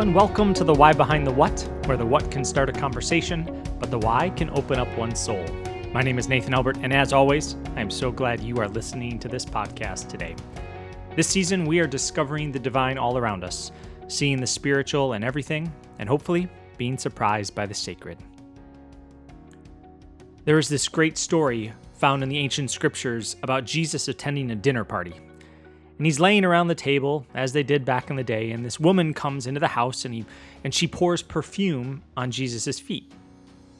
and welcome to the Why Behind the What, where the what can start a conversation, but the why can open up one's soul. My name is Nathan Albert, and as always, I am so glad you are listening to this podcast today. This season, we are discovering the divine all around us, seeing the spiritual and everything, and hopefully being surprised by the sacred. There is this great story found in the ancient scriptures about Jesus attending a dinner party and he's laying around the table as they did back in the day and this woman comes into the house and he and she pours perfume on jesus' feet.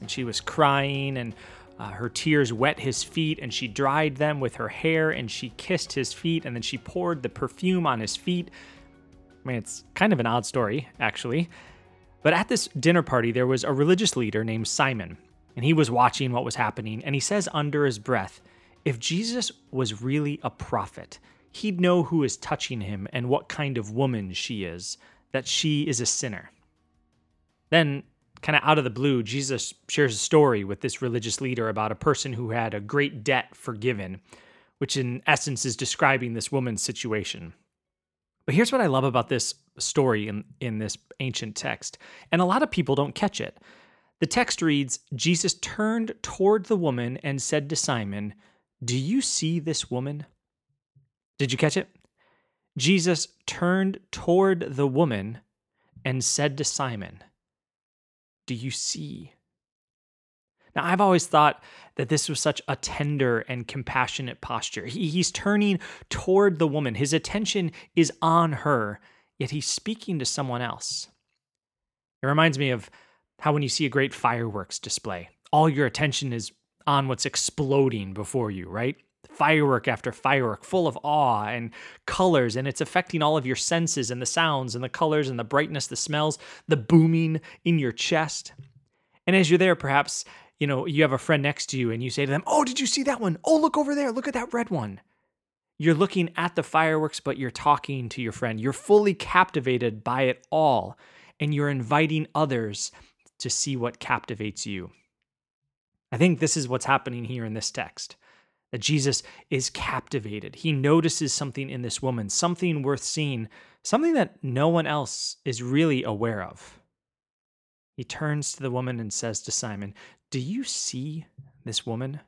And she was crying and uh, her tears wet his feet and she dried them with her hair and she kissed his feet and then she poured the perfume on his feet. I mean it's kind of an odd story actually. But at this dinner party there was a religious leader named simon and he was watching what was happening and he says under his breath if jesus was really a prophet he'd know who is touching him and what kind of woman she is, that she is a sinner. Then, kind of out of the blue, Jesus shares a story with this religious leader about a person who had a great debt forgiven, which in essence is describing this woman's situation. But here's what I love about this story in, in this ancient text, and a lot of people don't catch it. The text reads Jesus turned toward the woman and said to Simon, Do you see this woman? Did you catch it? Jesus turned toward the woman and said to Simon, Do you see? Now, I've always thought that this was such a tender and compassionate posture. He, he's turning toward the woman, his attention is on her, yet he's speaking to someone else. It reminds me of how when you see a great fireworks display, all your attention is on what's exploding before you, right? Firework after firework, full of awe and colors, and it's affecting all of your senses and the sounds and the colors and the brightness, the smells, the booming in your chest. And as you're there, perhaps, you know, you have a friend next to you and you say to them, Oh, did you see that one? Oh, look over there. Look at that red one. You're looking at the fireworks, but you're talking to your friend. You're fully captivated by it all, and you're inviting others to see what captivates you. I think this is what's happening here in this text that Jesus is captivated. He notices something in this woman, something worth seeing, something that no one else is really aware of. He turns to the woman and says to Simon, Do you see this woman?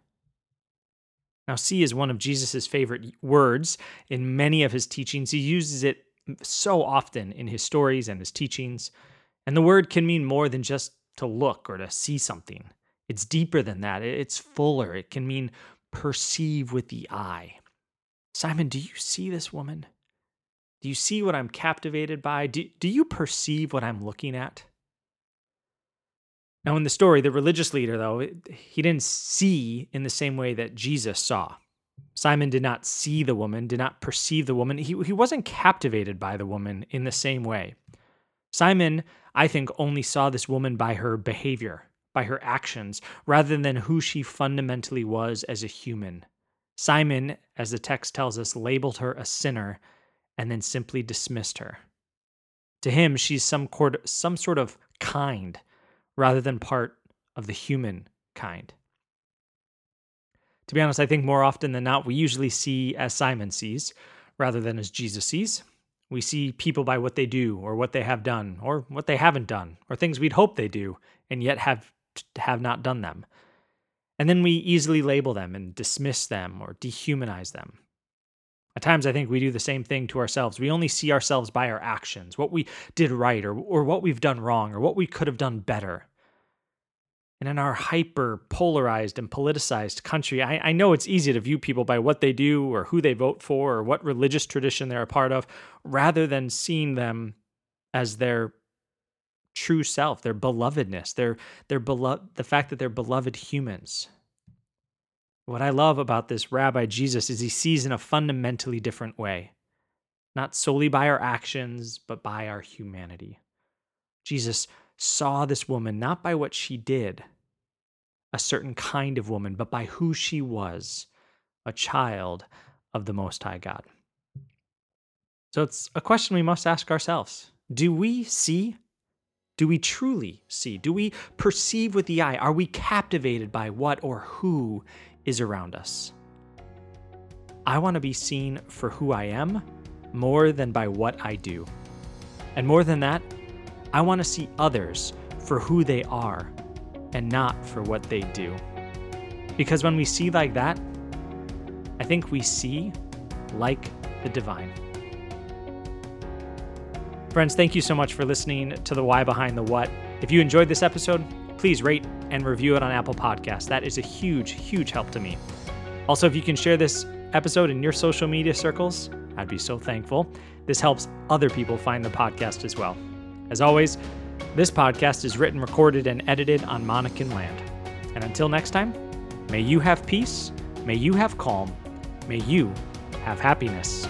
Now, see is one of Jesus' favorite words in many of his teachings. He uses it so often in his stories and his teachings. And the word can mean more than just to look or to see something. It's deeper than that. It's fuller. It can mean perceive with the eye. Simon, do you see this woman? Do you see what I'm captivated by? Do, do you perceive what I'm looking at? Now, in the story, the religious leader, though, he didn't see in the same way that Jesus saw. Simon did not see the woman, did not perceive the woman. He, he wasn't captivated by the woman in the same way. Simon, I think, only saw this woman by her behavior, by her actions rather than who she fundamentally was as a human. Simon, as the text tells us, labeled her a sinner and then simply dismissed her. To him, she's some, some sort of kind rather than part of the human kind. To be honest, I think more often than not, we usually see as Simon sees rather than as Jesus sees. We see people by what they do or what they have done or what they haven't done or things we'd hope they do and yet have have not done them. And then we easily label them and dismiss them or dehumanize them. At times, I think we do the same thing to ourselves. We only see ourselves by our actions, what we did right or, or what we've done wrong or what we could have done better. And in our hyper polarized and politicized country, I, I, know it's easy to view people by what they do or who they vote for or what religious tradition they're a part of, rather than seeing them as their true self, their belovedness, their their beloved the fact that they're beloved humans. What I love about this rabbi Jesus is he sees in a fundamentally different way, not solely by our actions, but by our humanity. Jesus saw this woman not by what she did, a certain kind of woman, but by who she was, a child of the Most High God. So it's a question we must ask ourselves Do we see do we truly see? Do we perceive with the eye? Are we captivated by what or who is around us? I want to be seen for who I am more than by what I do. And more than that, I want to see others for who they are and not for what they do. Because when we see like that, I think we see like the divine. Friends, thank you so much for listening to the Why Behind the What. If you enjoyed this episode, please rate and review it on Apple Podcasts. That is a huge, huge help to me. Also, if you can share this episode in your social media circles, I'd be so thankful. This helps other people find the podcast as well. As always, this podcast is written, recorded, and edited on Monacan land. And until next time, may you have peace, may you have calm, may you have happiness.